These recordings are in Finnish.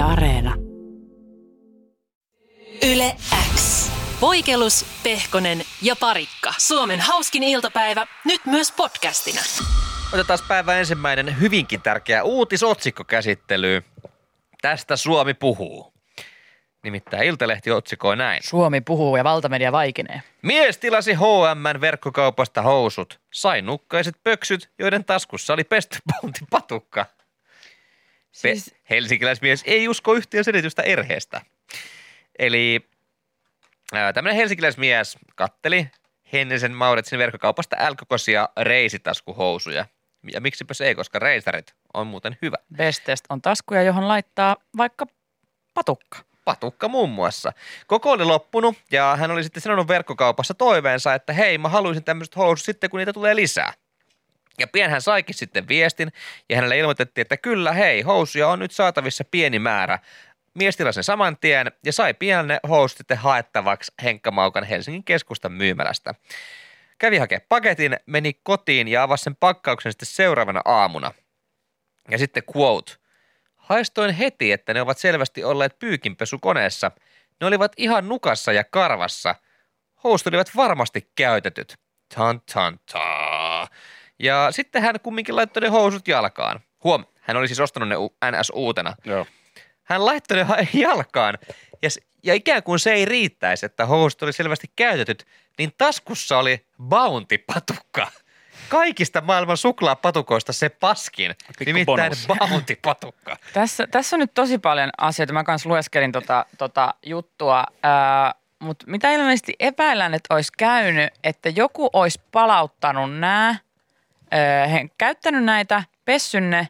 Yle Areena. Yle X. Voikelus, Pehkonen ja Parikka. Suomen hauskin iltapäivä, nyt myös podcastina. Otetaan päivän ensimmäinen hyvinkin tärkeä uutisotsikko käsittelyyn. Tästä Suomi puhuu. Nimittäin Iltalehti otsikoi näin. Suomi puhuu ja valtamedia vaikenee. Mies tilasi H&M verkkokaupasta housut. Sai nukkaiset pöksyt, joiden taskussa oli pesty patukka. Pe- Siis- helsinkiläismies ei usko yhtiön selitystä erheestä. Eli ää, tämmöinen helsinkiläismies katteli Hennisen Mauritsin verkkokaupasta L-kokoisia reisitaskuhousuja. Ja miksipä se ei, koska reisarit on muuten hyvä. Bestest on taskuja, johon laittaa vaikka patukka. Patukka muun muassa. Koko oli loppunut ja hän oli sitten sanonut verkkokaupassa toiveensa, että hei mä haluaisin tämmöiset housut sitten kun niitä tulee lisää. Ja pian hän saikin sitten viestin ja hänelle ilmoitettiin, että kyllä hei, housuja on nyt saatavissa pieni määrä. Mies tilasi saman tien ja sai pian ne housut sitten haettavaksi Henkka Maukan Helsingin keskustan myymälästä. Kävi hakea paketin, meni kotiin ja avasi sen pakkauksen sitten seuraavana aamuna. Ja sitten quote. Haistoin heti, että ne ovat selvästi olleet pyykinpesukoneessa. Ne olivat ihan nukassa ja karvassa. Housut olivat varmasti käytetyt. Tan tan ta. Ja sitten hän kumminkin laittoi ne housut jalkaan. Huom, hän oli siis ostanut ne NS uutena. Joo. Hän laittoi ne jalkaan ja, ja ikään kuin se ei riittäisi, että housut oli selvästi käytetyt, niin taskussa oli Bounty-patukka. Kaikista maailman suklaapatukoista se paskin, nimittäin bonus. Bounty-patukka. Tässä, tässä on nyt tosi paljon asioita. Mä kanssa lueskelin tota, tota juttua, ää, mutta mitä ilmeisesti epäillään, että olisi käynyt, että joku olisi palauttanut nämä, ää, he, käyttänyt näitä, pessyn ne,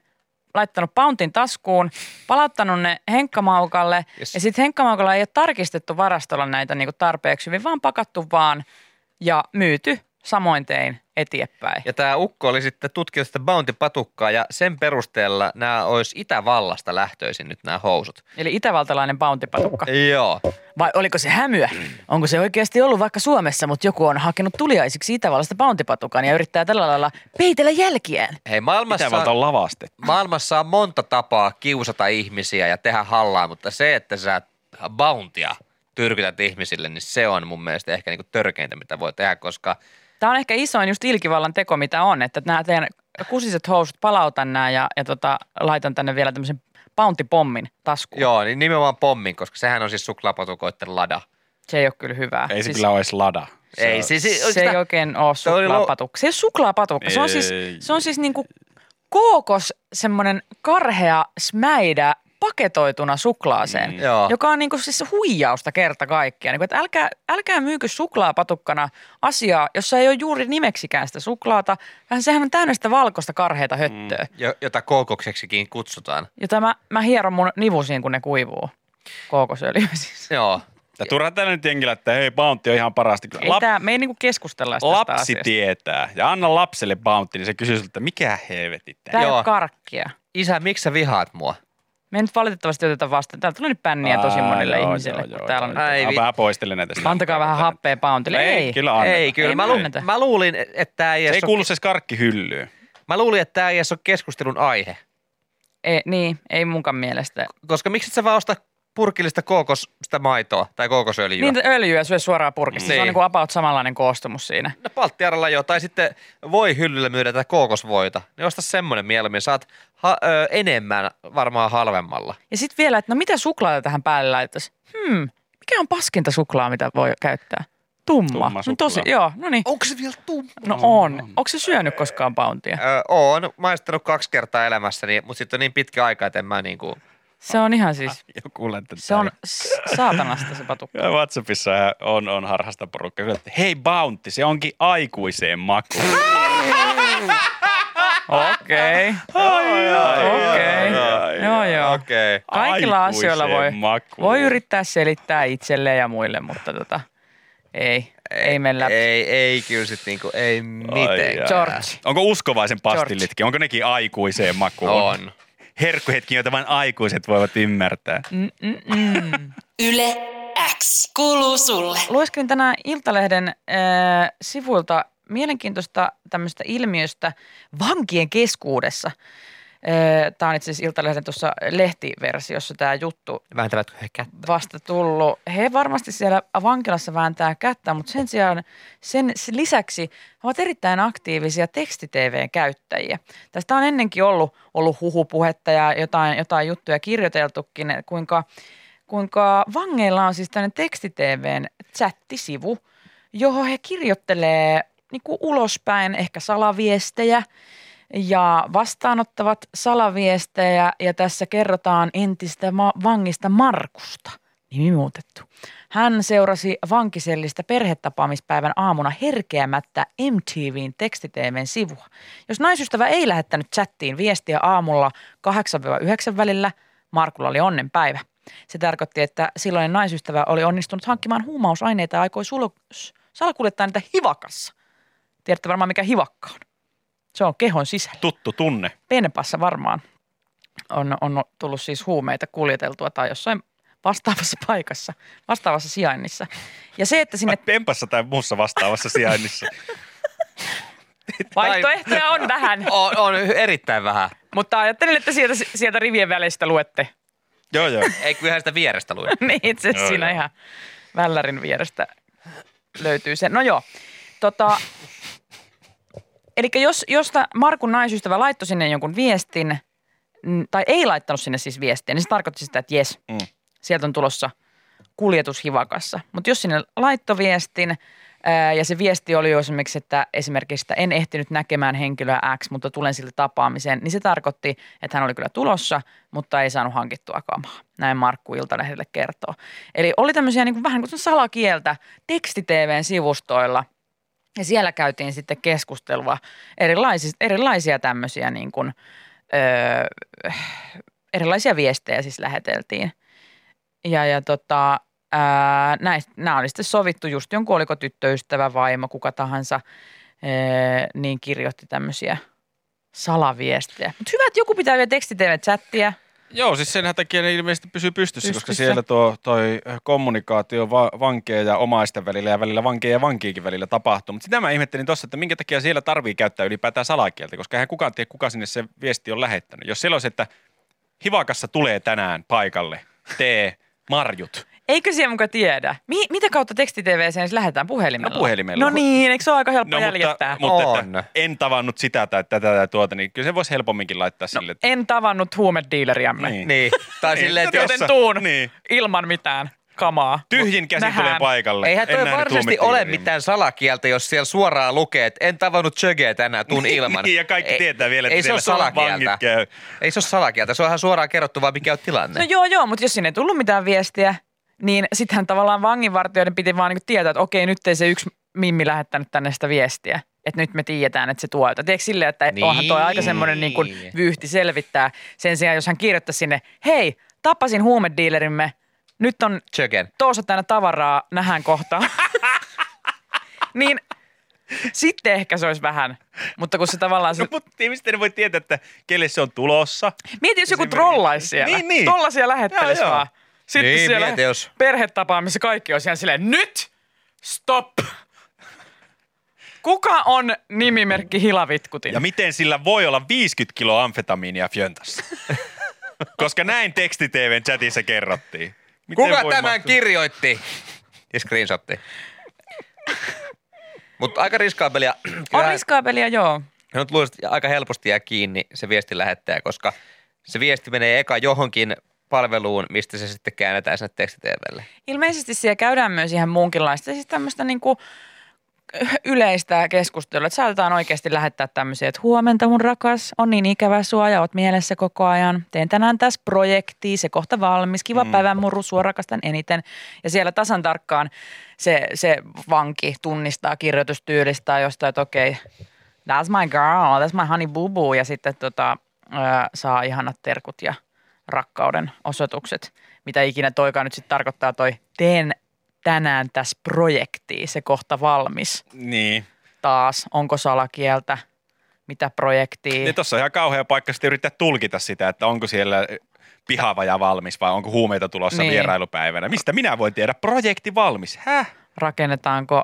laittanut pauntin taskuun, palauttanut ne Henkkamaukalle Yes. ja sitten Henkkamaukalle ei ole tarkistettu varastolla näitä niinku tarpeeksi hyvin, vaan pakattu vaan ja myyty samoin tein eteenpäin. Ja tämä Ukko oli sitten tutkinut sitä Bounty-patukkaa ja sen perusteella nämä olisi Itävallasta lähtöisin nyt nämä housut. Eli itävaltalainen bounty-patukka. Joo. Vai oliko se hämyä? Onko se oikeasti ollut vaikka Suomessa, mutta joku on hakenut tuliaisiksi Itävallasta pauntipatukan ja yrittää tällä lailla peitellä jälkiään? Hei, maailmassa, Itävalta on lavastettu. maailmassa on monta tapaa kiusata ihmisiä ja tehdä hallaa, mutta se, että sä Bountia tyrkytät ihmisille, niin se on mun mielestä ehkä niinku törkeintä, mitä voi tehdä, koska Tämä on ehkä isoin just ilkivallan teko, mitä on, että nämä teidän kusiset housut palautan nämä ja, ja tota, laitan tänne vielä tämmöisen pauntipommin taskuun. joo, niin nimenomaan pommin, koska sehän on siis suklaapatukoitten lada. Se ei ole kyllä hyvää. Ei se kyllä olisi lada. Se Ei, on- siis, se sitä- ei oikein ole suklaapatukka. Se ei ole suklaapatukka. Se on siis, se on siis niinku kookos semmoinen karhea smäidä paketoituna suklaaseen, Mm. Joka on niinku siis huijausta kerta kaikkiaan. Niinku, että älkää, älkää myykö suklaapatukkana asiaa, jossa ei ole juuri nimeksikään sitä suklaata, vaan sehän on täynnä sitä valkoista karheata höttöä, mm. jo- jota kookokseksikin kutsutaan. jota mä, mä hieron mun nivusiin, kun ne kuivuu. Kookosöljy siis. Joo. Ja turha tällä nyt jengillä, että hei, Bounty on ihan parasti. Ei Lap, tää, me ei niinku keskustella tästä lapsi asiasta. tietää. Ja anna lapselle Bounty, niin se kysyy sulta, että mikä helvetti tää? Tää ei Joo. ole karkkia. Isä, miksi sä vihaat mua? Me ei nyt valitettavasti oteta vastaan. Täällä tulee nyt pänniä tosi Aa, monille joo, ihmisille, joo, kun täällä on joo, nyt joo. vähän poistelen näitä. Antakaa vähän happea pauntille. Ei, Ei, kyllä anneta. Ei, kyllä. Ei mä, me lu- anneta. mä, luulin, että tämä ei, Se ei kuulu ole, se skarkki hyllyyn. mä luulin, että tämä ei edes ole keskustelun aihe. ei, niin, ei munkaan mielestä. Koska miksi sä vaan osta purkillista kookos, sitä maitoa tai kookosöljyä? Niin öljyä syö suoraan purkista. Se Niin. on niin kuin about samanlainen koostumus siinä. No palttiaralla jo, tai sitten voi hyllyllä myydä tätä kookosvoita. Niin osta semmoinen mieluummin, saat ha- ö, enemmän varmaan halvemmalla. Ja sitten vielä, että no mitä suklaata tähän päälle laittaisi? Hmm, mikä on paskinta suklaa, mitä voi käyttää? Tumma. Tumma no tosi, joo, no niin. Onko se vielä tumma? No on. Onko se syönyt koskaan pountia? Ö, oon maistanut kaksi kertaa elämässäni, mutta sitten on niin pitkä aika, että en mä niinku... Se on ihan siis, Joku laittanut se on saatanasta se patukka. Ja WhatsAppissa on, on harhasta porukka. Että hei Bounty, se onkin aikuiseen makuun. Okei. Okei. Joo, joo. Okei. Okay. Kaikilla Aikuiseen asioilla voi, makuun. voi yrittää selittää itselleen ja muille, mutta tota, ei, ei mene läpi. Ei, ei kyllä sit niinku, ei Ai jaa. George. Onko uskovaisen pastillitkin? Onko nekin aikuiseen makuun? On. Herkkuhetki, joita vain aikuiset voivat ymmärtää. Mm-mm. Yle X. Kuuluu sulle. Lueskelin tänään Iltalehden äh, sivuilta mielenkiintoista tämmöistä ilmiöstä vankien keskuudessa. Tämä on itse asiassa Iltalehden tuossa lehtiversiossa tämä juttu Vääntävätkö he kättä? vasta tullut. He varmasti siellä vankilassa vääntää kättä, mutta sen sijaan sen lisäksi he ovat erittäin aktiivisia teksti-TV-käyttäjiä. Tästä on ennenkin ollut, ollut huhupuhetta ja jotain, jotain juttuja kirjoiteltukin, kuinka, kuinka vangeilla on siis tämmöinen teksti-TVn chattisivu, johon he kirjoittelee niin kuin ulospäin ehkä salaviestejä ja vastaanottavat salaviestejä ja tässä kerrotaan entistä ma- vangista Markusta, nimi muutettu. Hän seurasi vankisellistä perhetapaamispäivän aamuna herkeämättä MTVn tekstiteemen sivua. Jos naisystävä ei lähettänyt chattiin viestiä aamulla 8-9 välillä, Markulla oli onnenpäivä. Se tarkoitti, että silloinen naisystävä oli onnistunut hankkimaan huumausaineita ja aikoi sul- salakuljettaa niitä hivakassa. Tiedätte varmaan mikä hivakka on. Se on kehon sisällä. Tuttu tunne. Penpassa varmaan on, on tullut siis huumeita kuljeteltua tai jossain vastaavassa paikassa, vastaavassa sijainnissa. Ja se, että sinne Pempassa tai muussa vastaavassa sijainnissa. vaihtoehtoja on vähän, On, on erittäin vähän. mutta ajattelin, että sieltä, sieltä rivien välistä luette. joo, joo. Ei kyllähän sitä vierestä lue. niin itse Joo, siinä joo. ihan vällärin vierestä löytyy se. No joo, tota, eli jos, jos Markun naisystävä laittoi sinne jonkun viestin, tai ei laittanut sinne siis viestiä, niin se tarkoitti sitä, että jes, Mm. sieltä on tulossa kuljetus hivakassa. Mutta jos sinne laittoi viestin, ää, ja se viesti oli jo esimerkiksi, että esimerkiksi, että en ehtinyt näkemään henkilöä X, mutta tulen siltä tapaamiseen, niin se tarkoitti, että hän oli kyllä tulossa, mutta ei saanut hankittua kamaa. Näin Markku Iltalehdelle kertoo. Eli oli tämmöisiä niin kuin, vähän kuin salakieltä teksti-TVn sivustoilla, ja siellä käytiin sitten keskustelua erilaisia, erilaisia tämmöisiä niin kuin, öö, erilaisia viestejä siis läheteltiin. Ja, ja tota, näistä, nämä oli sitten sovittu just jonkun, oliko tyttöystävä, vaimo, kuka tahansa, ää, niin kirjoitti tämmöisiä salaviestejä. Mutta hyvä, että joku pitää vielä tekstitv-chattia. Joo, siis sen takia ne ilmeisesti pysyy pystyssä, pystyssä. koska siellä tuo toi kommunikaatio va- vankeen ja omaisten välillä ja välillä vankeen ja vankiikin välillä tapahtuu. Mutta sitä mä ihmettelin tuossa, että minkä takia siellä tarvii käyttää ylipäätään salakieltä, koska eihän kukaan tiedä, kuka sinne se viesti on lähettänyt. Jos siellä olisi, että Hivakassa tulee tänään paikalle, tee marjut. Eikö siellä muka tiedä? Mi- mitä kautta tekstitv siis lähetään puhelimella? No puhelimella. No niin, eikö se ole aika helppo No, mutta, jäljittää? mutta On. että en tavannut sitä tai tätä tai tuota, niin kyllä se voisi helpomminkin laittaa no, sille. Että, En tavannut huumediileriämme, Niin. Niin. Tai silleen, että joten jossa- tuun niin. ilman mitään kamaa. Tyhjin käsin Nähdään. tulee paikalle. Eihän toi varsinaisesti ole mitään salakieltä, jos siellä suoraan lukee, että en tavannut Chögeä tänään, tuun ilman. Niin, ja kaikki ei, tietää vielä, että ei se ole salakieltä. käy. Ei se ole salakieltä, se on ihan suoraan kerrottu vaan mikä on tilanne. No joo, joo, mutta jos sinne ei tullut mitään viestiä, niin sittenhän tavallaan vanginvartijoiden piti vaan niin tietää, että okei, nyt ei se yksi mimmi lähettänyt tänne sitä viestiä. Että nyt me tiedetään, että se tuo jotain. Tiedätkö silleen, että Niin. onhan toi aika semmoinen niin kuin vyyhti selvittää. Sen sijaan, jos hän kirjoittaa sinne, hei, tapasin huumediilerimme, nyt on Chögen. Toosa tänne tavaraa, nähdään kohta. niin sitten ehkä se olisi vähän. Mutta kun se tavallaan... Se, No, mutta ihmiset ei voi tietää, että kelle se on tulossa. mieti, jos joku trollaisi siellä. Niin, niin. Tollaisia lähettelisi Joo, joo. Sitten Niin, siellä mieti, jos- perhetapaamissa kaikki on siellä silleen, nyt stop. Kuka on nimimerkki Hilavitkutin? Ja miten sillä voi olla 50 kiloa amfetamiinia fjöntassa? Koska näin teksti-TVn chatissa kerrottiin. Miten Kuka voi tämän mahtua? kirjoitti? Ja screenshotti. Mutta aika riskaabelia. on riskaabelia, joo. Nyt luulisin, että aika helposti jää kiinni se viesti lähettäjä, koska se viesti menee eka johonkin palveluun, mistä se sitten käännetään sinne tekstiteevelle. Ilmeisesti siellä käydään myös ihan muunkinlaista, siis tämmöistä niinku yleistä keskustelua, että saatetaan oikeasti lähettää tämmöisiä, että huomenta mun rakas, on niin ikävä sua ja oot mielessä koko ajan. Teen tänään tässä projektia, se kohta valmis, kiva mm. päivän murru, sua rakastan eniten. Ja siellä tasan tarkkaan se, se vanki tunnistaa kirjoitustyylistä jostain, että okei, that's my girl, that's my honey boo boo. Ja sitten tota, ää, saa ihanat terkut ja rakkauden osoitukset. Mitä ikinä toikaan nyt sitten tarkoittaa toi, teen tänään tässä projektia, se kohta valmis Niin. taas, onko salakieltä, mitä projektia. niin tuossa on ihan kauhea paikka sitten yrittää tulkita sitä, että onko siellä pihavaja valmis vai onko huumeita tulossa Niin. vierailupäivänä. Mistä minä voin tiedä? Projekti valmis. Häh? rakennetaanko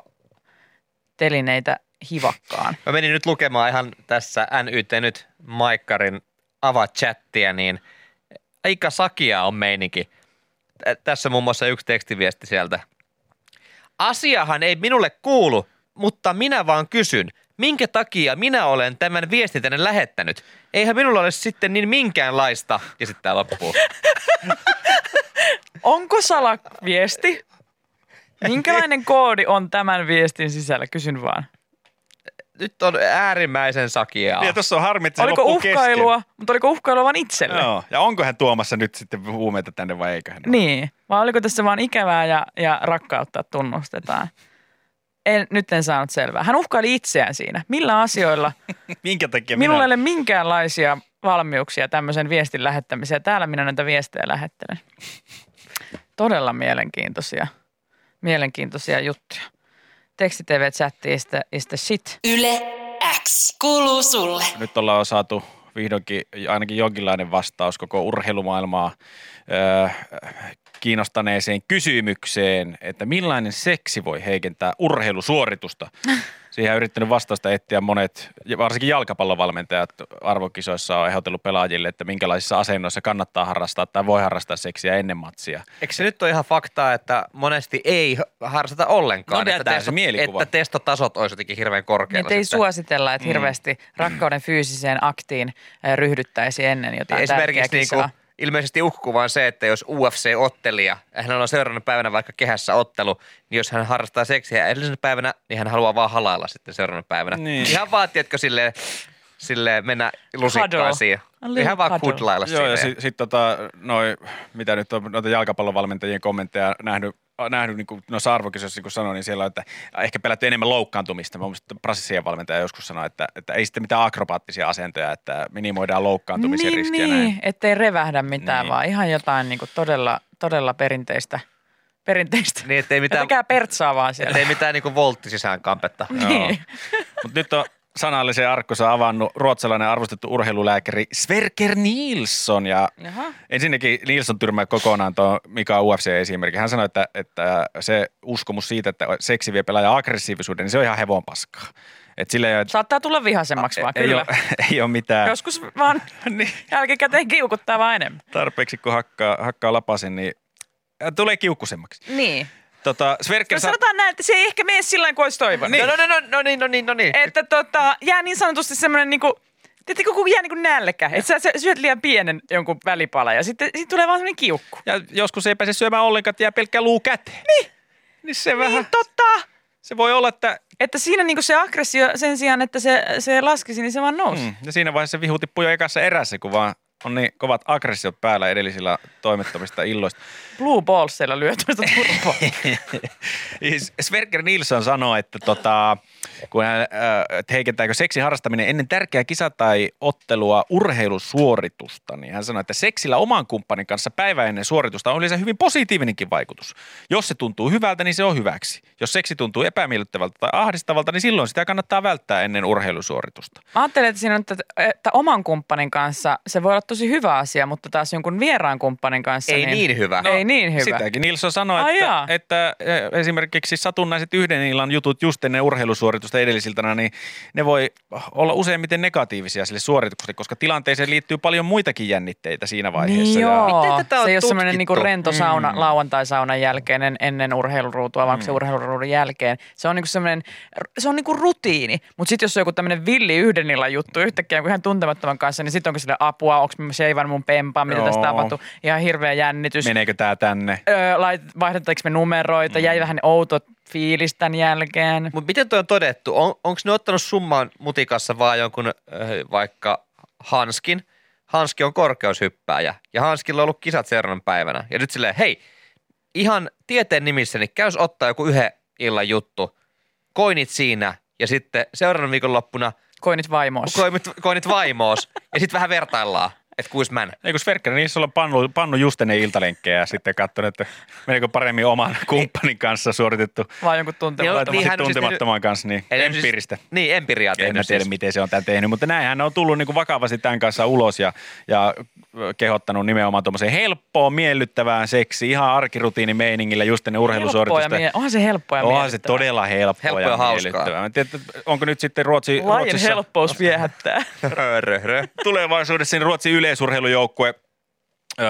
telineitä hivakkaan. Mä menin nyt lukemaan ihan tässä NYT nyt Maikkarin avaa chattia, niin aika sakia on meininki. Tä- Tässä muun muassa yksi tekstiviesti sieltä. Asiahan ei minulle kuulu, mutta minä vaan kysyn, minkä takia minä olen tämän viestin tänne lähettänyt? Eihän minulla ole sitten niin minkäänlaista. Ja sitten tämä loppuu. Onko salaviesti? Minkälainen koodi on tämän viestin sisällä? Kysyn vaan. Nyt on äärimmäisen sakiaa. Ja tuossa on harmi, että se oliko loppuu kesken. uhkailua, mutta oliko uhkailua vain itselle? Joo. Ja onko hän tuomassa nyt sitten huumeita tänne vai eikö hän ole? Niin, vai oliko tässä vaan ikävää ja, ja rakkautta tunnustetaan? En, nyt en saanut selvää. Hän uhkaili itseään siinä. Millä asioilla? Minkä takia Minulla ei ole minkäänlaisia valmiuksia tämmöisen viestin lähettämiseen. Täällä minä näitä viestejä lähettelen. Todella mielenkiintoisia, mielenkiintoisia juttuja. Teksti-TV-chatti is the, is the shit. Yle X kuuluu sulle. Nyt ollaan saatu vihdoinkin ainakin jonkinlainen vastaus koko urheilumaailmaa öö, kiinnostaneeseen kysymykseen, että millainen seksi voi heikentää urheilusuoritusta. Siihen on yrittänyt vastausta etsiä monet, varsinkin jalkapallovalmentajat arvokisoissa on ehdotellut pelaajille, että minkälaisissa asennoissa kannattaa harrastaa tai voi harrastaa seksiä ennen matsia. Eikö se nyt ole ihan faktaa, että monesti ei harrasteta ollenkaan? No, että, se mielikuva. että testotasot olisi jotenkin hirveän korkealla. Niitä ei sitten. suositella, että hirveästi rakkauden fyysiseen aktiin eh, ryhdyttäisi ennen jotain Esimerkiksi niin kuin, ilmeisesti uhkuva on se, että jos UFC-ottelija, hänellä on seuraavana päivänä vaikka kehässä ottelu, niin jos hän harrastaa seksiä edellisenä päivänä, niin hän haluaa vaan halailla sitten seuraavana päivänä. Niin. Ihan vaan, tiedätkö, silleen, silleen mennä lusikkaan siihen. Ihan vaan kudlailla Joo, ja sitten sit tota, noi, mitä nyt on noita jalkapallovalmentajien kommentteja nähnyt, nähnyt niin kuin noissa arvokisoissa, niin kuin sanoin, niin siellä on, että ehkä pelätty enemmän loukkaantumista. Mä muistan Brasilian valmentaja joskus sanoi, että, että ei sitten mitään akrobaattisia asentoja, että minimoidaan loukkaantumisen niin, riskiä niin, näin. ettei revähdä mitään, Niin. vaan ihan jotain niin kuin todella, todella perinteistä. perinteistä. Niin, ettei mitään, Vetäkää pertsaa vaan siellä. ettei mitään niinku voltti sisään kampetta. Niin. Mutta nyt on sanallisen arkkonsa avannut ruotsalainen arvostettu urheilulääkäri Sverker Nilsson. Ja Jaha. ensinnäkin Nilsson tyrmää kokonaan tuon Mika UFC-esimerkki. Hän sanoi, että, että se uskomus siitä, että seksi vie pelaajan aggressiivisuuden, niin se on ihan hevon paskaa. Et sillä ei, ole- Saattaa tulla vihaisemmaksi vaan, ei, kyllä. ole, ei ole mitään. Joskus vaan niin, jälkikäteen kiukuttaa vaan enemmän. tarpeeksi kun hakkaa, hakkaa lapasen, niin tulee kiukkusemmaksi. Niin. Tota, Sverker No sa- sanotaan näin, että se ei ehkä mene sillä tavalla kuin olisi toivonut. Niin. No, no, no, no, niin, no niin, no niin. Että tota, jää niin sanotusti semmoinen niinku, Tiedättekö, kun jää niinku nälkä, että sä, sä syöt liian pienen jonkun välipala ja sitten sit tulee vaan semmoinen kiukku. ja joskus ei pääse syömään ollenkaan, että jää pelkkä luu käteen. Niin. Niin se vähän, Niin, totta. se voi olla, että Että siinä niinku se aggressio sen sijaan, että se, se laskisi, niin se vaan nousi. Mm. Ja siinä vaiheessa vihu tippuu jo ekassa erässä, kun vaan on niin kovat aggressiot päällä edellisillä toimettomista illoista. Blue Ballsilla lyö turpoa. Siis Sverker Nilsson sanoi, että, tota, kun hän, äh, että heikentääkö seksi harrastaminen ennen tärkeää kisa- tai ottelua urheilusuoritusta, niin hän sanoi, että seksillä oman kumppanin kanssa päivä ennen suoritusta on yleensä hyvin positiivinenkin vaikutus. Jos se tuntuu hyvältä, niin se on hyväksi. Jos seksi tuntuu epämiellyttävältä tai ahdistavalta, niin silloin sitä kannattaa välttää ennen urheilusuoritusta. Mä ajattelen, että siinä on, että, että oman kumppanin kanssa se voi olla tosi hyvä asia, mutta taas jonkun vieraan kumppanin kanssa Ei niin hyvä. Ei niin hyvä. Sitäkin Nilsson sanoi, että, jaa. että eh, esimerkiksi satunnaiset yhden illan jutut just ennen urheilusuoritusta edellisiltana, niin ne voi olla useimmiten negatiivisia sille suoritukselle, koska tilanteeseen liittyy paljon muitakin jännitteitä siinä vaiheessa. Niin ja- joo. Miten tätä on se ei ole semmoinen niinku rento sauna, Mm. lauantai-saunan jälkeen en, ennen urheiluruutua, vaan mm. se urheiluruudun jälkeen. Se on niinku semmoinen, se on niinku rutiini. Mutta sitten jos on joku tämmöinen villi yhden illan juttu yhtäkkiä jonkun ihan tuntemattoman kanssa, niin sitten onko sille apua, onko seivan mun pempaa, mitä tässä Joo. tapahtuu. Ihan hirveä jännitys. Meneekö tämä tänne? Öö, lait, vaihdetaanko me numeroita, mm. jäi vähän outo fiilis tämän jälkeen. Mutta miten tuo on todettu? On, Onko ne ottanut summaan mutikassa vaan jonkun äh, vaikka Hanskin? Hanski on korkeushyppääjä ja Hanskilla on ollut kisat seuraavan päivänä. Ja nyt silleen, hei, ihan tieteen nimissä, niin käys ottaa joku yhden illan juttu, koinit siinä ja sitten seuraavan viikonloppuna Koinit vaimoos. koinit, koinit vaimoos ja sitten vähän vertaillaan, että kuis män. Ei kun Sverker, niissä on pannu, pannu just ennen iltalenkkejä ja sitten katsonut, että meneekö paremmin oman kumppanin kanssa suoritettu Vai jonkun tuntemattoman. niin niin, hän on siis tuntemattoman kanssa, niin Eli empiiristä. Niin, empiriaa En mä tehnyt tiedä, siis. miten se on tämän tehnyt, mutta näin hän on tullut niin kuin vakavasti tämän kanssa ulos ja, ja kehottanut nimenomaan tuommoiseen helppoon, miellyttävään seksiin, ihan arkirutiinimeiningillä just ennen ja urheilusuoritusta. mie- onhan se helppoa ja Onhan se miellyttävää. todella helppoa Helppoa ja, ja miellyttävää. Mä en tiedä, että onko nyt sitten Ruotsi, Lajin Ruotsissa helppous viehättää. Tulevaisuudessa niin Ruotsin yleisurheilujoukkue öö,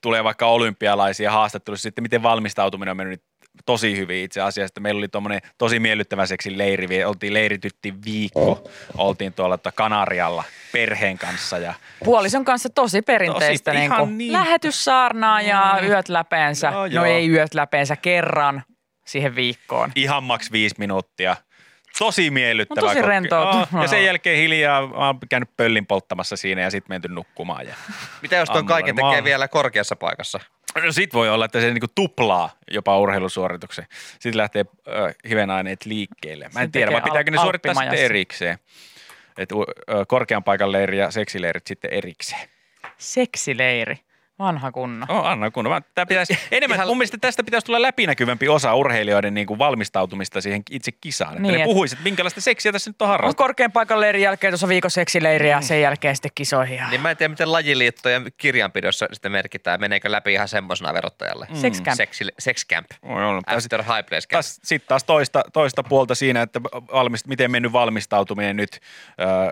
tulee vaikka olympialaisia haastattelussa sitten, miten valmistautuminen on mennyt tosi hyvin itse asiassa. Että Meillä oli tuommoinen tosi miellyttävä seksi leiri. Oltiin leiritytti viikko. Oltiin tuolla tota Kanarialla perheen kanssa ja Puolison kanssa tosi perinteistä. Tosi, niin ihan kuin niin. Lähetyssaarnaa ja yöt läpeensä. No No, joo. ei yöt läpeensä kerran siihen viikkoon. ihan maks viisi minuuttia. Tosi miellyttävä. No tosi kokki- rentoutunut. Aa, Ja sen jälkeen hiljaa mä oon käynyt pöllin polttamassa siinä ja sitten menty nukkumaan. Ja... Mitä jos tuon kaiken niin tekee vielä korkeassa paikassa? No sit voi olla, että se niinku tuplaa jopa urheilusuorituksen. Sitten lähtee ö, hivenaineet liikkeelle. Mä en tiedä, vai tekee pitääkö ne suorittaa sitten erikseen. Et, ö, korkean paikan leiri ja seksileirit sitten erikseen. Seksileiri. Vanha kunno. Oh, Anna kun vaan tää pitäisi, enemmän, Ihan- mun mielestä tästä pitäisi tulla läpinäkyvämpi osa urheilijoiden niin kuin valmistautumista siihen itse kisaan. Että Niin, ne et- puhuisit, minkälaista seksiä tässä nyt on On harrastettu. korkean paikan leirin jälkeen tuossa viikon seksileiri ja sen jälkeen sitten kisoihin. Niin mä en tiedä, miten lajiliittojen kirjanpidossa sitten merkitään. Meneekö läpi ihan semmoisena verottajalle? Mm. Sex camp. Seksi, sex camp. Oi, on. Taas- After high place camp. Taas, sitten taas toista, toista puolta siinä, että valmist, miten mennyt valmistautuminen nyt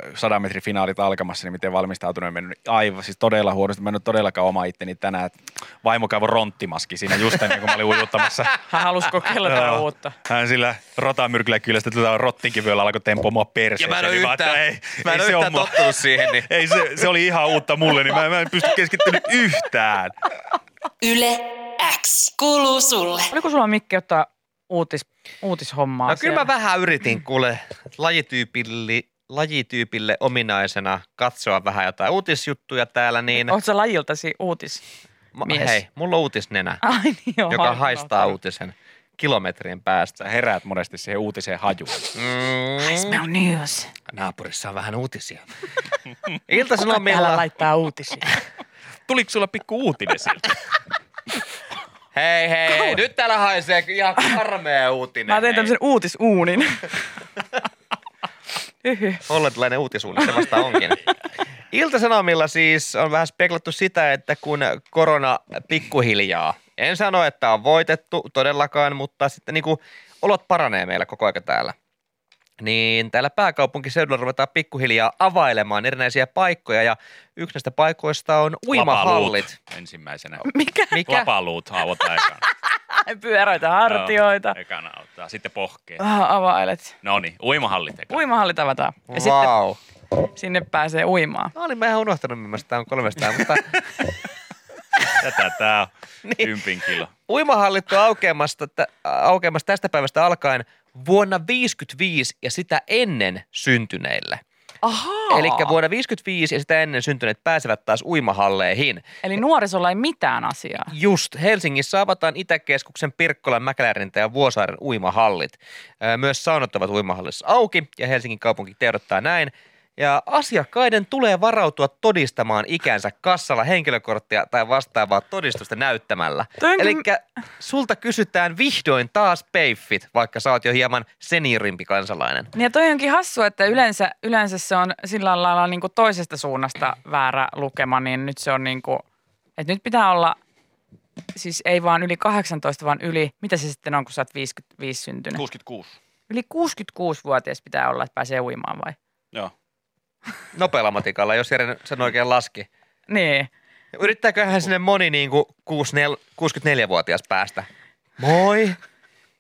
ö, 100 metrin finaalit alkamassa, niin miten valmistautuminen on mennyt aivan, siis todella huonosti. Mä en ole todellakaan oma itteni tänään. että Vaimo käy ronttimaski siinä just ennen kuin mä olin ujuttamassa. Hän halusi kokeilla Joo. uutta. Hän sillä rotamyrkyllä kyllä sitten tätä rottinkivyöllä alkoi tempoa mua Ja perseeseen. mä en ole niin yhtään, ajattelin, mä en ei yhtään mua- tottunut siihen. Niin. Ei, se, se oli ihan uutta mulle, niin mä, mä en pysty keskittynyt yhtään. Yle X kuuluu sulle. Oliko sulla Mikki ottaa uutis, uutishommaa No kyllä siellä? mä vähän yritin kuule lajityypille, lajityypille ominaisena katsoa vähän jotain uutisjuttuja täällä, niin Oletko lajiltasi uutis? mies? hei, mulla on uutisnenä, Ai niin joo. joka haistaa uutisen kilometrien päästä. Sä heräät monesti siihen uutiseen hajuun. Mm, Smell news. naapurissa on vähän uutisia. Ilta-Sanomilla, laittaa uutisia. Tuliko sulla pikku uutinen sieltä? hei hei, hei, nyt täällä haisee ihan karmea uutinen. Mä hei. tämmöisen uutisuunin. Hollantilainen uutisuunni, se vasta onkin. Ilta-Sanomilla siis on vähän speklattu sitä, että kun korona pikkuhiljaa, en sano, että on voitettu todellakaan, mutta sitten niin kuin olot paranee meillä koko ajan täällä. Niin täällä pääkaupunkiseudulla ruvetaan pikkuhiljaa availemaan erinäisiä paikkoja ja yksi näistä paikoista on uimahallit. Lapaluut ensimmäisenä. Mikä? Mikä? Lapaluut ekana. Pyöräitä hartioita. Joo, ekana auttaa, sitten pohkeen. Ah, availet. No niin, uimahallit ekana. Uimahallit avataan. Ja Wow. sitten sinne pääsee uimaan. Mä olin mä ihan unohtanut, millaista tämä on 300, mutta Tätä tää on Niin. ympin kilo. uimahallit on aukeamassa, aukeamassa tästä päivästä alkaen vuonna 55 ja sitä ennen syntyneille. Eli vuonna 55 ja sitä ennen syntyneet pääsevät taas uimahalleihin. Eli nuorisolla ei mitään asiaa. Just Helsingissä avataan Itäkeskuksen Pirkkolan, Mäkälärintä ja Vuosaaren uimahallit. Myös saunat ovat uimahallissa auki ja Helsingin kaupunki tiedottaa näin. Ja asiakkaiden tulee varautua todistamaan ikänsä kassalla henkilökorttia tai vastaavaa todistusta näyttämällä. Onkin- Eli sulta kysytään vihdoin taas peiffit, vaikka sä oot jo hieman seniorimpi kansalainen. Ja toi onkin hassua, että yleensä, yleensä se on sillä lailla niin kuin toisesta suunnasta väärä lukema, niin nyt se on niin kuin, että nyt pitää olla, siis ei vaan yli 18, vaan yli, mitä se sitten on, kun sä oot 55 syntynyt? 66. Yli 66-vuotias pitää olla, että pääsee uimaan vai? Joo. Nopealla matikalla, jos Jere sen oikein laski. Niin. Yrittääköhän sinne moni niin kuin 64-vuotias päästä? Moi!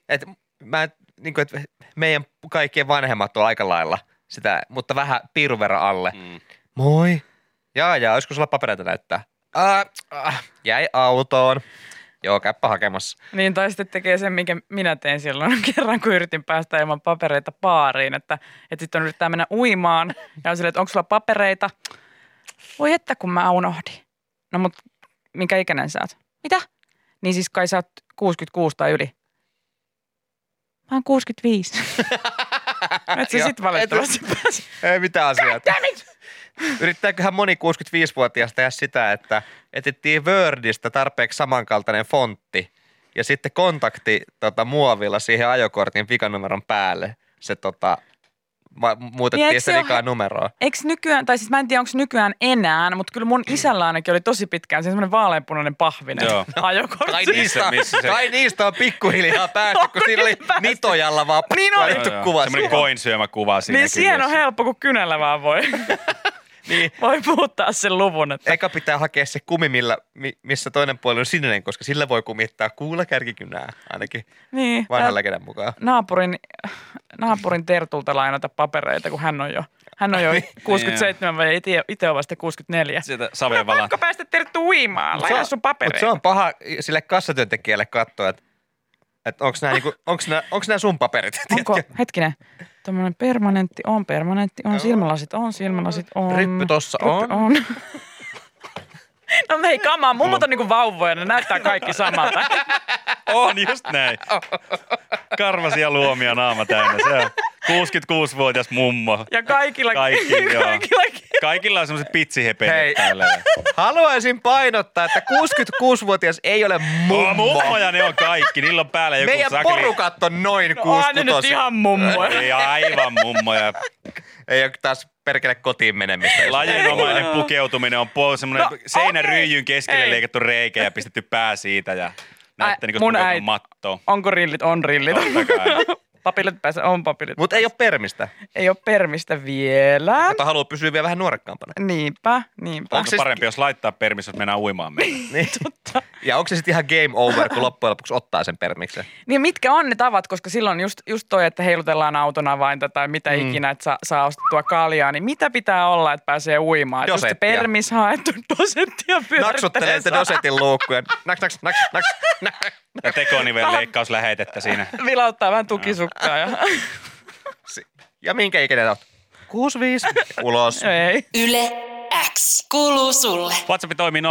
Et mä, niin kuin, et meidän kaikkien vanhemmat on aika lailla sitä, mutta vähän piirun verran alle. Mm. Moi! Jaa, jaa, olisiko sulla papereita näyttää? Äh, äh, jäi autoon. Joo, käppä hakemassa. Niin, tai sitten tekee sen, minkä minä tein silloin kerran, kun yritin päästä ilman papereita baariin, että, että sitten on yrittää mennä uimaan ja on silleen, että onko sulla papereita? Voi että, kun mä unohdin. No mut minkä ikäinen sä oot? Mitä? Niin siis kai sä oot 66 tai yli. Mä oon 65. Et sä sit valitettavasti. Ei mitään asiaa. Yrittääköhän moni 65-vuotias tehdä sitä, että etsittiin Wordista tarpeeksi samankaltainen fontti ja sitten kontakti tota, muovilla siihen ajokortin pikanumeron päälle se tota, vai muutettiin Niin, se vikaa numeroa. Eikö nykyään, tai siis mä en tiedä onko nykyään enää, mutta kyllä mun isällä ainakin oli tosi pitkään se semmoinen vaaleanpunainen pahvinen Joo. ajokortti. Kai niistä, missä se- kai niistä on pikkuhiljaa päästy, kun siinä oli päästy. nitojalla vaan Niin oli. kuva. Semmoinen koin syömä kuva siinä Niin siihen on helppo, kun kynällä vaan voi, Niin. voi muuttaa sen luvun. Että, Eka pitää hakea se kumi, millä, mi- missä toinen puoli on sininen, koska sillä voi kumittaa kuulakärkikynää, ainakin niin, vanhan legendan mukaan. naapurin, naapurin Tertulta lainata papereita, kun hän on jo, hän on jo 67 vai itse, itse on vasta 64. Sieltä savevala. Pakko päästä Terttu uimaan, laina sun Mutta papereita. se on paha sille kassatyöntekijälle katsoa, että että onko nämä, niinku, onks nää, onks nää sun paperit? Onko, hetkinen, tämmöinen permanentti on permanentti, on silmälasit on silmälasit on. Ryppy tossa ryppy on. on. No hei, kamaa, mummot on niinku vauvoja, ne näyttää kaikki samalta. On just näin. Karvasia luomia naama täynnä. Se on 66-vuotias mummo. Ja kaikilla, Kaikki, joo. kaikilla, Kaikilla on semmoiset Hei. pitsihepeet täällä. Haluaisin painottaa, että 66-vuotias ei ole mummo. Oh, mummoja ne on kaikki. Niillä on päällä joku Meidän sakli. porukat on noin no, on ne nyt 66. ihan mummoja. Ei aivan mummoja. Ei ole taas perkele kotiin menemistä. jos- Lajinomainen pukeutuminen on puol semmoinen No, seinäryijyn keskelle Ei. leikattu reikä ja pistetty pää siitä ja näyttää Ai, niin kuin mun pukeutunut äiti-. Onko rillit? On rillit. Totta kai. Papilit päässä, on papilit. Mutta ei ole permistä, Ei ole permistä vielä. mutta haluaa pysyä vielä vähän nuorekkaampana. Niinpä, niinpä. Onko se- parempi, jos laittaa permis, jos mennään uimaan meillä? Niin. Ja onko se sitten ihan game over, kun loppujen lopuksi ottaa sen permiksen? Niin mitkä on ne tavat, koska silloin just, just toi, että heilutellaan auton avainta tai mitä mm. ikinä, että saa, saa ostettua kaljaa, niin mitä pitää olla, että pääsee uimaan? Et Just se Dosettia. permis haettu, dosettia Naksuttelee pyörittelee. te dosetin luukkuja. Naks, naks, naks, naks, naks. Ja tekonivel leikkaus lähetettä siinä. Vilauttaa vähän tukisukkaa ja Ja minkä ikäinen olet? 65. Ulos. ei. Yle X kuuluu sulle. WhatsApp toimii 0444210636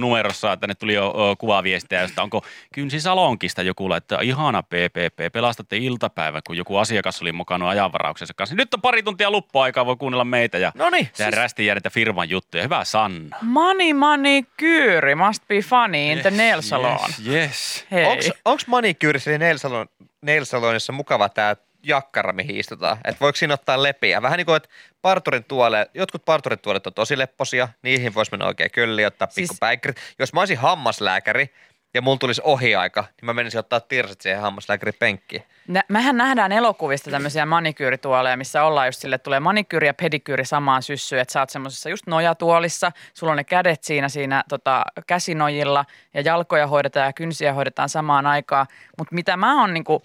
numerossa. Tänne tuli jo ö, kuvaviestiä, josta onko Kynsi Salonkista joku laittaa ihana PPP. Pelastatte iltapäivän, kun joku asiakas oli mukana ajanvarauksensa kanssa. Nyt on pari tuntia luppuaikaa, voi kuunnella meitä ja No niin. tehdä rästijärjetä firman juttuja. Hyvä Sanna. Money, money, kyyri, must be funny in the nail salon. Yes, yes. Onks manikyyrissä eli nail salon, nail salonissa mukava tää jakkara, mihin istutaan? Että voiko siinä ottaa lepiä? Vähän niin kuin, että parturin tuole, jotkut parturin tuolet on tosi lepposia, niihin voisi mennä oikein kölli ottaa Siis- pikkupäikkerit. Jos mä olisin hammaslääkäri ja mulla tulisi ohiaika, niin mä menisin ottaa tirsit siihen hammaslääkärin penkkiin. Nä, mehän nähdään elokuvista tämmöisiä manikyyrituoleja, missä ollaan just sille, että tulee manikyyri ja pedikyyri samaan syssyyn, että sä oot semmoisessa just nojatuolissa, sulla on ne kädet siinä, siinä tota, käsinojilla ja jalkoja hoidetaan ja kynsiä hoidetaan samaan aikaan. Mutta mitä mä oon niinku,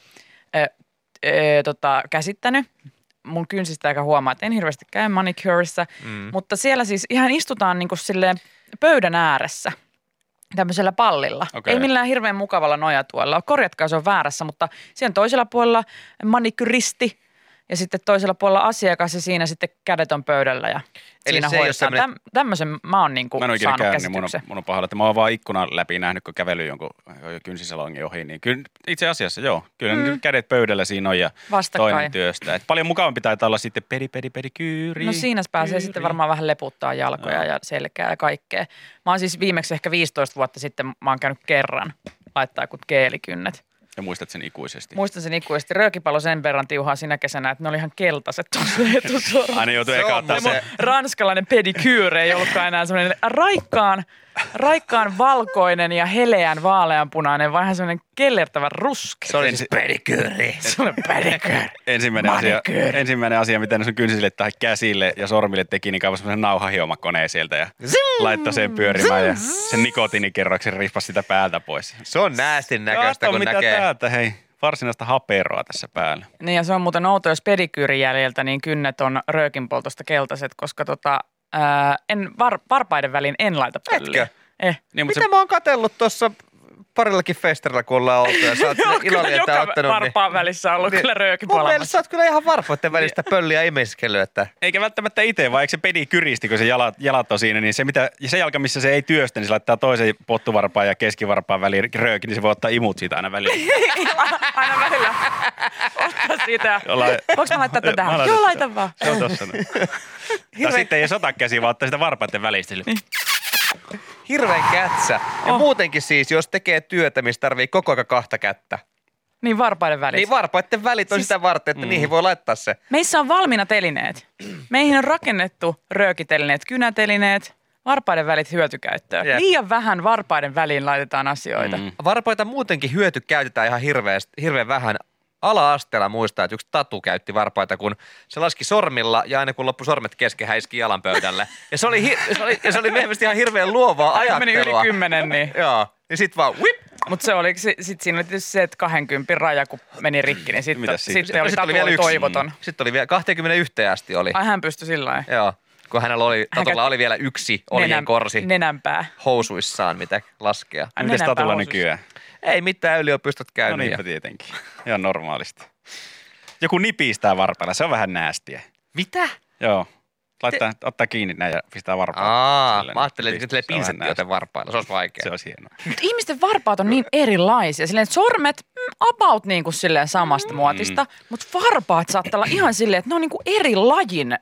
ö, ö, tota, käsittänyt, mun kynsistä eikä huomaa, että en hirveästi käy manicurissa, mm. mutta siellä siis ihan istutaan niinku silleen pöydän ääressä tämmöisellä pallilla. Okay. Ei millään hirveän mukavalla nojatuolla. Korjatkaa, se on väärässä, mutta siellä toisella puolella manikyristi ja sitten toisella puolella asiakas ja siinä sitten kädet on pöydällä ja Eli siinä se hoidetaan. semmoinen- Täm, tämmöisen mä oon niinku Mä en saanut käynyt, niin mun on, mun on pahalla, että mä oon vaan ikkunan läpi nähnyt, kun kävely jonkun kynsisalongin ohi. Niin kyllä itse asiassa joo, kyllä mm. kädet pöydällä siinä on ja Vastakkain. toinen työstä. Et paljon mukavampi taitaa olla sitten pedi, pedi, pedi, kyyri. No siinä pääsee kyyri. sitten varmaan vähän leputtaa jalkoja ja selkää ja kaikkea. Mä oon siis viimeksi ehkä 15 vuotta sitten, mä oon käynyt kerran laittaa kuin keelikynnet. Ja muistat sen ikuisesti. Muistan sen ikuisesti. Röökipallo sen verran tiuhaa sinä kesänä, että ne oli ihan keltaiset tuossa etusormessa. Aina joutuu Se eka on ottaa se. ranskalainen pedikyyre ei ollutkaan enää semmoinen raikkaan, raikkaan valkoinen ja heleän vaaleanpunainen, vaan ihan semmoinen kellertävä ruske. Se oli siis pedikyyri. Se oli pedikyyri. Ensimmäinen asia, ensimmäinen asia, mitä ne sun kynsille tai käsille ja sormille teki, niin kaivoi semmoisen nauhahiomakoneen sieltä ja laittoi sen pyörimään ja sen nikotiinikerroksen riippasi sitä päältä pois. Se on näästin näköistä, kun mitä näkee. täältä, hei. Varsinaista haperoa tässä päällä. Niin ja se on muuten outo, jos pedikyyrin jäljiltä niin kynnet on röökinpoltosta keltaiset, koska tota, ää, en var, varpaiden väliin en laita pölliä. Etkö? Eh. Niin, mutta Mitä se, mä oon katsellut tuossa parillakin festarilla, kun ollaan oltu ja sä oot Joo, ilolla joka ottanut. Niin, varpaan välissä on ollut niin, kyllä röökin mun mielestä sä oot kyllä ihan varfoitten välistä pölliä imeskellyt, että eikä välttämättä itse, vaan eikö se pedi kyristi, kun se jalat, jalat on siinä, niin se, mitä, ja se jalka, missä se ei työstä, niin se laittaa toisen pottuvarpaan ja keskivarpaan väliin röökin, niin se voi ottaa imut siitä aina väliin. Aina välillä ottaa siitä. Jollain- Voinko mä laittaa tätä? laitan Joo, sitä. laita vaan. Se on tossa. Tai sitten ei sota käsi, vaan ottaa sitä varpaiden välistä. Niin. Hirveän kätsä. Ja Oh. muutenkin siis, jos tekee työtä, missä tarvii koko ajan kahta kättä, Niin varpaiden välit. Niin varpaiden välit on Siis- sitä varten, että niihin voi laittaa se. Meissä on valmiina telineet. Meihin on rakennettu röökitelineet, kynätelineet, varpaiden välit hyötykäyttöön. Jep. Liian vähän varpaiden väliin laitetaan asioita. Mm. Varpaita muutenkin hyöty käytetään ihan hirveästi, hirveän vähän. Ala-asteella muistaa, että yksi tatu käytti varpaita, kun se laski sormilla ja aina kun loppu sormet kesken, hän iski jalan pöydälle. Ja se oli, hi- se oli, ja se oli ihan hirveän luovaa ajattelua. meni yli kymmenen, niin. Joo, niin sit vaan whip. Mutta se oli, sit, sit siinä oli tietysti se, että 20 raja, kun meni rikki, niin sitten, Mitäs sitten? sitten oli, Sitten tatu oli toivoton. Sitten oli vielä 21 asti oli. Ai hän pystyi sillä lailla. Joo, kun hänellä oli, Hän Tatulla oli vielä yksi oljen Nenän- korsi Nenänpää. housuissaan, mitä laskea. Ai, Mites Tatulla nykyään? Ei mitään yliopistot No käynyt. niinpä ja... tietenkin. Ihan normaalisti. Joku nipistää varpailla, se on vähän näästiä. Mitä? Joo. Laittaa, ottaa kiinni näin ja pistää varpailla. Aa, Silleen, mä ajattelin, että pistää. ne Se on vähän pinsetti joten varpailla. Se olisi vaikea. Se olisi hienoa. Mut ihmisten varpaat on niin erilaisia. Silleen, että sormet mm, about niin kuin silleen samasta muotista, mutta varpaat saattaa olla ihan silleen, että ne on niin kuin eri lajin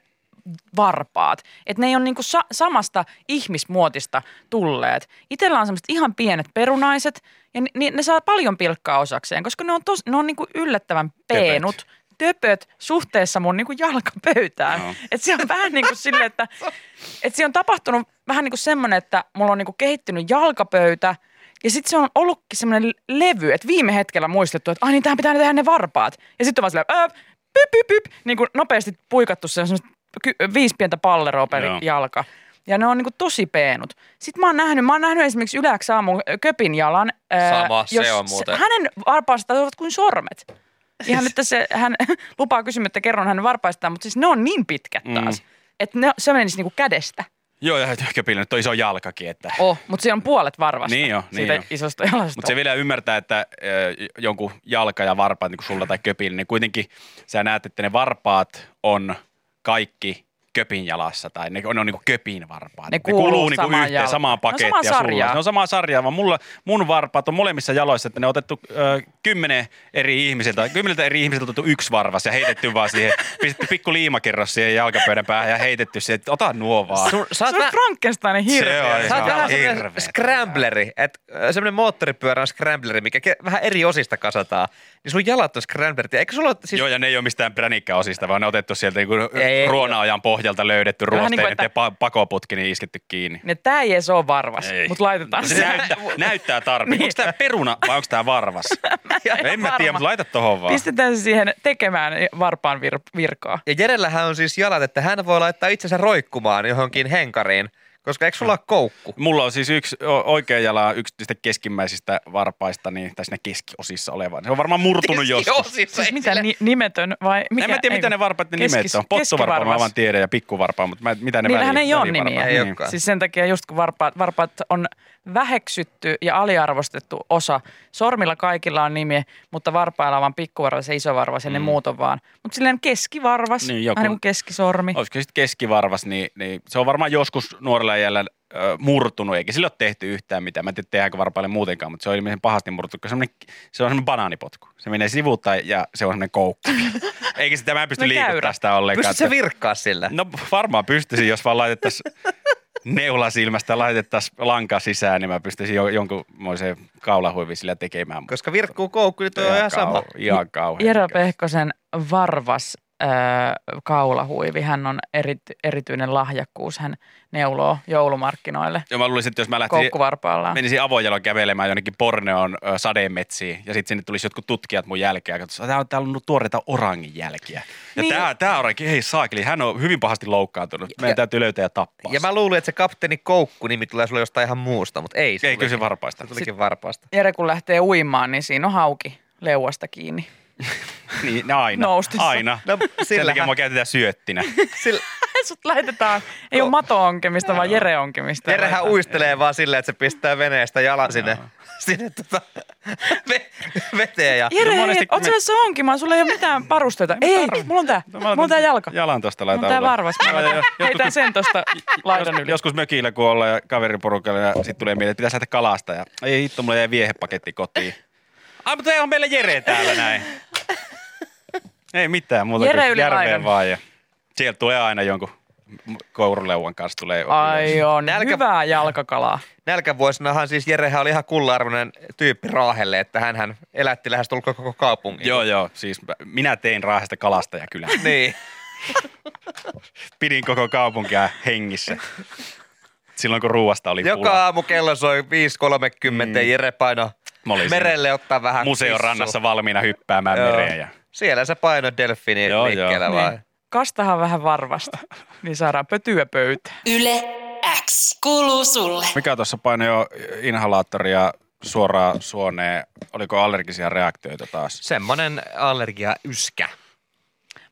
varpaat. Että ne ei ole niin kuin sa- samasta ihmismuotista tulleet. Itellä on semmoiset ihan pienet perunaiset ja ni- ni- ne saa paljon pilkkaa osakseen, koska ne on, tos, ne on niin kuin yllättävän peenut. Töpöt suhteessa mun niin kuin jalkapöytään. Joo. Et se on vähän niin kuin silleen, että et siinä on tapahtunut vähän niin kuin semmoinen, että mulla on niin kuin kehittynyt jalkapöytä ja sitten se on ollutkin semmoinen levy, että viime hetkellä muistettu, että ai niin tähän pitää tehdä ne varpaat. Ja sitten on vaan silleen, öö, pyp, pyp, pyp, niin kuin nopeasti puikattu se viisi pientä palleroa per Joo. jalka. Ja ne on niin kuin tosi peenut. Sitten mä oon nähnyt, mä oon nähnyt esimerkiksi Yläks aamun köpin jalan. ää, Sama, se on muuten. Hänen varpaansa ovat kuin sormet. Ihan nyt se, hän lupaa kysymättä kerron hänen varpaistaan, mutta siis ne on niin pitkät taas, mm. että ne, se menisi niinku kädestä. Joo, ja köpillä nyt on iso jalkakin, että... Oh, mutta siellä on puolet varvasta. Niin jo, niin siitä jo. isosta jalasta. Mutta se vielä ymmärtää, että äh, jonkun jalka ja varpaat, niin kuin sulla tai köpillä, niin kuitenkin sä näet, että ne varpaat on kaikki köpin jalassa tai ne on, ne on niin kuin köpin varpaat. Ne kuuluu kuuluu niin kuin samaan yhteen, jalkaan. samaan Ne on pakettiin. sulla. sarjaa. Ne on samaa sarjaa, vaan mulla, mun varpaat on molemmissa jaloissa, että ne on otettu äh, kymmenen eri ihmisiltä, kymmeneltä eri ihmisiltä otettu yksi varvas ja heitetty vaan siihen, pistetty pikku liimakerros siihen jalkapöydän päähän ja heitetty siihen, että ota nuo vaan. Sun, sä oot se on vä- Frankensteinin hirveä. Se on Sä oot ihan vähän semmoinen scrambleri, että semmoinen moottoripyörän scrambleri, mikä ke- vähän eri osista kasataan. Niin sun jalat on scramblerit. Eikö sulla siis... Joo, ja ne ei ole mistään pränikkäosista, vaan ne on otettu sieltä niin ruona-ajan pohjalta löydetty Vähän ruosteinen, niin kuin, että- pa- pakoputki niin isketty kiinni. Ne tää ei edes ole varvas, mutta laitetaan Se näyttää, näyttää tarpeeksi. Niin. Onko tämä peruna vai onko tämä varvas? en mä varma. tiedä, mutta laita tohon vaan. Pistetään se siihen tekemään varpaan vir- virkaa. Ja Jerellähän on siis jalat, että hän voi laittaa itsensä roikkumaan johonkin henkariin, koska eikö sulla ole koukku? Mulla on siis yksi oikea jala yksi niistä keskimmäisistä varpaista, niin, tai siinä keskiosissa oleva. Se on varmaan murtunut joskus. Siis ei mitä, ni- nimetön vai mikä? en mä tiedä, ei mitä ne varpaat ne keskis- nimet on. Pottuvarpaa mä vaan tiedän ja pikkuvarpaa, mutta mä, mitä ne Niillähän väli- ei ole nimiä. Ei Niin. olekaan. Siis sen takia just kun varpaat, varpaat on väheksytty ja aliarvostettu osa. Sormilla kaikilla on nimi, mutta varpailla on vaan pikkuvarvas ja isovarvas ja ne muut on vaan. Mutta silleen keskivarvas, Niin, niin, joku- niin kuin keskisormi. Olisiko sitten keskivarvas, niin, niin, se on varmaan joskus nuorella iällä ö, murtunut, eikä sille ole tehty yhtään mitään. Mä en tiedä, tehdäänkö varpaille muutenkaan, mutta se on ilmeisesti pahasti murtunut, koska se on semmoinen banaanipotku. Se menee sivuutta ja se on semmoinen koukku. eikä sitä mä en pysty No liikuttaa käyrä. sitä ollenkaan. Pystyt sä että- virkkaa sillä? No varmaan pystyisin, jos vaan laitettaisiin neula silmästä, laitettaisiin lanka sisään, niin mä pystyisin jo, jonkunmoisen kaulahuivin sillä tekemään. Koska virkkuu koukku, niin toi on ihan sama. Ihan kauhean. Jero Pehkosen varvas kaulahuivi, hän on erity, erityinen lahjakkuus. Hän neuloo joulumarkkinoille Ja mä luulisin, että jos mä lähtisin, menisin avojalon kävelemään jonnekin Borneon ö, sademetsiin ja sitten sinne tulisi jotkut tutkijat mun jälkeen ja katsotaan, täällä on, täällä on tuoreita orangin jälkiä. Ja Niin. tää, tää oranki, hei saakeli, hän on hyvin pahasti loukkaantunut. Meidän Ja- täytyy löytää ja tappaa. Ja mä luulin, että se kapteeni Koukku nimi tulee sulle jostain ihan muusta, mutta ei. se. Ei, kyllä se varpaista. Se tulikin varpaasta. Jere kun lähtee uimaan, niin siinä on hauki leuasta kiinni. Niin, no aina. Noustessa. Aina. No, Sen takia mua käytetään syöttinä. Sillä, Sut laitetaan, ei ole mato-onkemista, vaan Jere-onkemista. Jerehän uistelee vaan silleen, että se pistää veneestä jalan sinne, sinne tota, ve, veteen. Ja, Jere, No hei, monesti- oot sä menossa onkimaan? Sulla ei ole mitään varusteita. Ei, ei, mulla on tää. No, Mulla on tää jalka. Jalan tosta Mulla laitan. on tää varvas. Heitän sen tosta laidan yli. joskus mökillä kun ollaan ja kaveriporukalla ja sitten tulee mieleen, että pitäisi lähteä kalasta. Ja ei hitto, mulla jäi viehepaketti kotiin. Ai, mutta ei on meillä Jere täällä näin. Ei mitään muuta Jere kuin järveen vaan. Ja sieltä tulee aina jonkun kouruleuvan kanssa tulee Ai on, Nälkä- hyvää jalkakalaa. Nälkävuosinahan siis Jerehän oli ihan kulla-arvoinen tyyppi Raahelle, että hän elätti lähestulkoon koko kaupungin. Joo, joo. Siis minä tein Raahesta kalastaja kyllä. Niin. Pidin koko kaupunkia hengissä. Silloin kun ruuasta oli Joka pula. aamu kello soi 5.30 mm. ja Jere paino merelle ottaa vähän Museon rannassa valmiina hyppäämään Joo. mereen. Ja... Siellä se paino delfiini Joo, liikkeellä joo. vaan. Niin. Kastahan vähän varvasta, niin saadaan pötyä pöytään. Yle X kuuluu sulle. Mikä tuossa painoi jo inhalaattoria suoraan suoneen? Oliko allergisia reaktioita taas? Semmonen allergia yskä.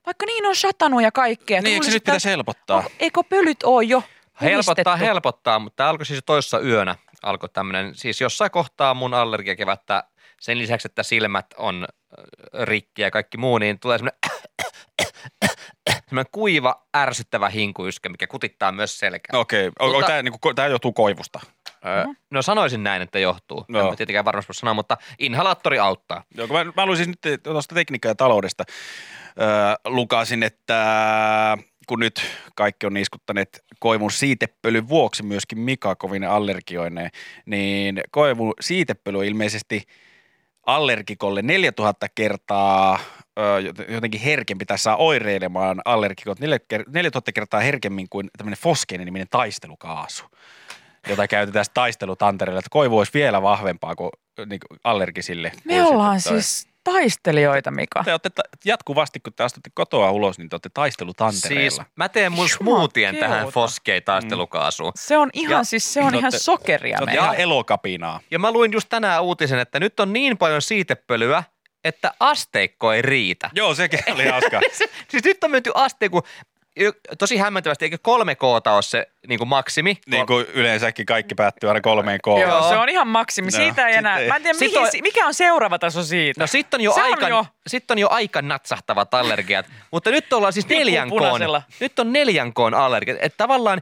Vaikka niin on satanut ja kaikkea. Niin, eikö se nyt pitäisi helpottaa? Onko- Eikö pölyt ole jo Helpottaa, puhdistettu? helpottaa, mutta tää alkoi siis toissa yönä. Alkoi tämmönen, siis jossain kohtaa mun allergiakevättä, sen lisäksi, että silmät on rikki ja kaikki muu, niin tulee semmoinen semmoinen kuiva, ärsyttävä hinkuyskä, mikä kutittaa myös selkää. Okei, okay. Mutta- tämä niinku, tää johtuu koivusta. Öö, no sanoisin näin, että johtuu. No. En tietenkään varmasti sanoa, mutta inhalaattori auttaa. Joo, kun mä, mä luin siis nyt tuosta tekniikkaa ja taloudesta. Öö, lukasin, että kun nyt kaikki on iskuttaneet koivun siitepölyn vuoksi myöskin Mika kovin allergioineen, niin koivun siitepöly on ilmeisesti allergikolle 4000 kertaa jotenkin herkempi tai saa oireilemaan allergikot 4000 kertaa herkemmin kuin tämmöinen Fosgeeni-niminen taistelukaasu jota käytetään taistelutantereilla, että koivu olisi vielä vahvempaa kuin, niin kuin allergisille. Me ollaan siis taistelijoita, Mika. Te olette ta- jatkuvasti, kun te astutte kotoa ulos, niin te olette taistelutantereilla. Siis mä teen mun smoothien tähän Jumakeuta. Foskei-taistelukaasuun. Se on ihan, Ja- siis se on Te ihan olette- sokeria Se on meillä. ihan elokapinaa. Ja mä luin just tänään uutisen, että nyt on niin paljon siitepölyä, että asteikko ei riitä. Joo, sekin oli hauskaa. siis nyt on menty asteikko, tosi hämmentävästi, eikö kolme koota ole se niin kuin maksimi? niin kuin yleensäkin kaikki päättyy aina kolmeen Joo, koolaan. se on ihan maksimi. No, Siitä ei enää. sitten ei. Mä en tiedä, Sitten mihin, on- mikä on seuraava taso siitä. No sit on jo, Se on aika, jo. sit on jo aika natsahtavat allergiat, mutta nyt ollaan siis neljän koon, nyt on neljän koon allergiat. Että tavallaan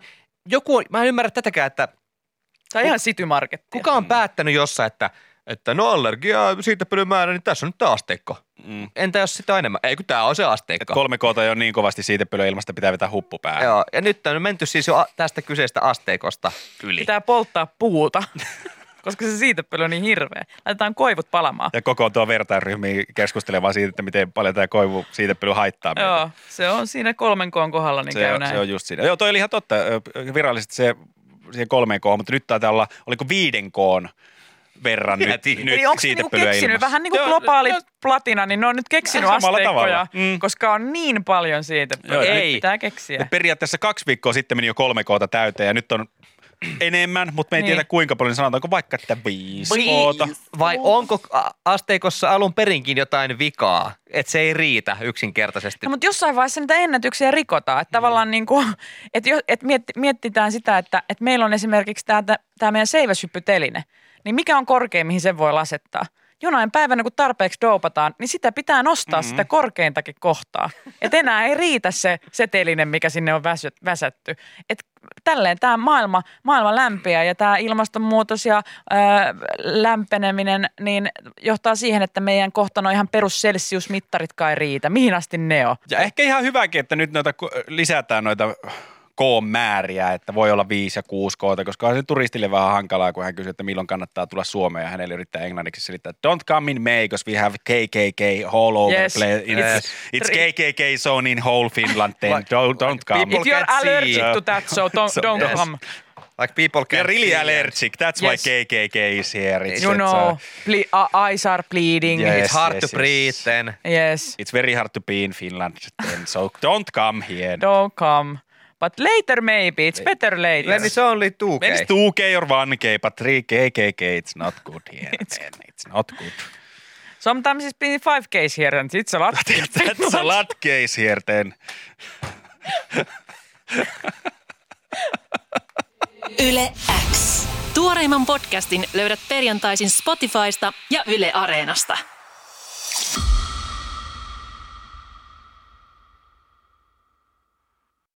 joku, mä en ymmärrä tätäkään, että Se on ihan sitymarketti. kuka on päättänyt jossain, että että no allergia, siitä määrä, niin tässä on nyt tämä asteikko. Mm. Entä jos sitä on enemmän? Ei kun tämä on se asteikko. Kolme koota ei ole niin kovasti siitepölyä ilmasta, pitää vetää huppu päähän. Joo, ja nyt on menty siis jo tästä kyseistä asteikosta yli. Pitää polttaa puuta, koska se siitepöly on niin hirveä. Laitetaan koivut palamaan. Ja kokoontua vertaisryhmiin keskustelemaan siitä, että miten paljon tämä koivu siitepöly haittaa meitä. Joo, se on siinä kolmen koon kohdalla, niin se, käy on, näin. se on just siinä. Joo, toi oli ihan totta. Virallisesti se siihen kolmeen koon, mutta nyt taitaa olla, oliko viiden koon verran nyt, nyt Eli onko niinku siitepölyä keksinyt, ilmassa. vähän niin kuin globaali joo, platina, niin ne on nyt keksinyt asteikkoja, tavalla. Mm. koska on niin paljon siitä. Joo, Ei. Pitää keksiä. Ja periaatteessa kaksi viikkoa sitten meni jo kolme koota täyteen ja nyt on enemmän, mutta me ei Niin. tiedä kuinka paljon. Sanotaanko vaikka, että viisi koota. Vai onko asteikossa alun perinkin jotain vikaa, että se ei riitä yksinkertaisesti? No, mutta jossain vaiheessa niitä ennätyksiä rikotaan. Että tavallaan niin kuin, että, jo, että mietitään sitä, että, että meillä on esimerkiksi tämä, tämä meidän seiväshyppyteline. Niin mikä on korkein, mihin sen voi lasettaa? Jonain päivänä, kun tarpeeksi doupataan, niin sitä pitää nostaa mm-hmm. sitä korkeintakin kohtaa. Et enää ei riitä se, se teline, mikä sinne on väsy, väsätty. Et tälleen tämä maailma, maailma lämpiää ja tämä ilmastonmuutos ja ö, lämpeneminen niin johtaa siihen, että meidän kohtano ihan perus Celsius-mittaritkaan ei riitä. Mihin asti ne on? Ja ehkä ihan hyväkin, että nyt noita, lisätään noita koon määriä, että voi olla viisi ja kuusi koota, koska on se turistille vähän hankalaa, kun hän kysyy, että milloin kannattaa tulla Suomeen ja hänelle yrittää englanniksi selittää, don't come in May, because we have KKK all over Yes. place. It's, Yes. it's KKK zone in whole Finland, then don't, don't come. people- If you're allergic to that, so don't, So- don't yes. come. Like people We can are really see allergic, that's Yes. why KKK is here. It's, You it's, know, uh, ble- uh, eyes are bleeding. Yeah. It's Yes, hard yes, to yes. breathe then. Yes, It's very hard to be in Finland, then, so don't come here. don't come. But later maybe, it's better later. Then it's only two Maybe it's 2K or 1K, but 3KKK, it's not good here. It's- man. It's not good. Sometimes it's been five Ks here and it's a lot. That's a lot case here then. Yle X. Tuoreimman podcastin löydät perjantaisin Spotifysta ja Yle Areenasta.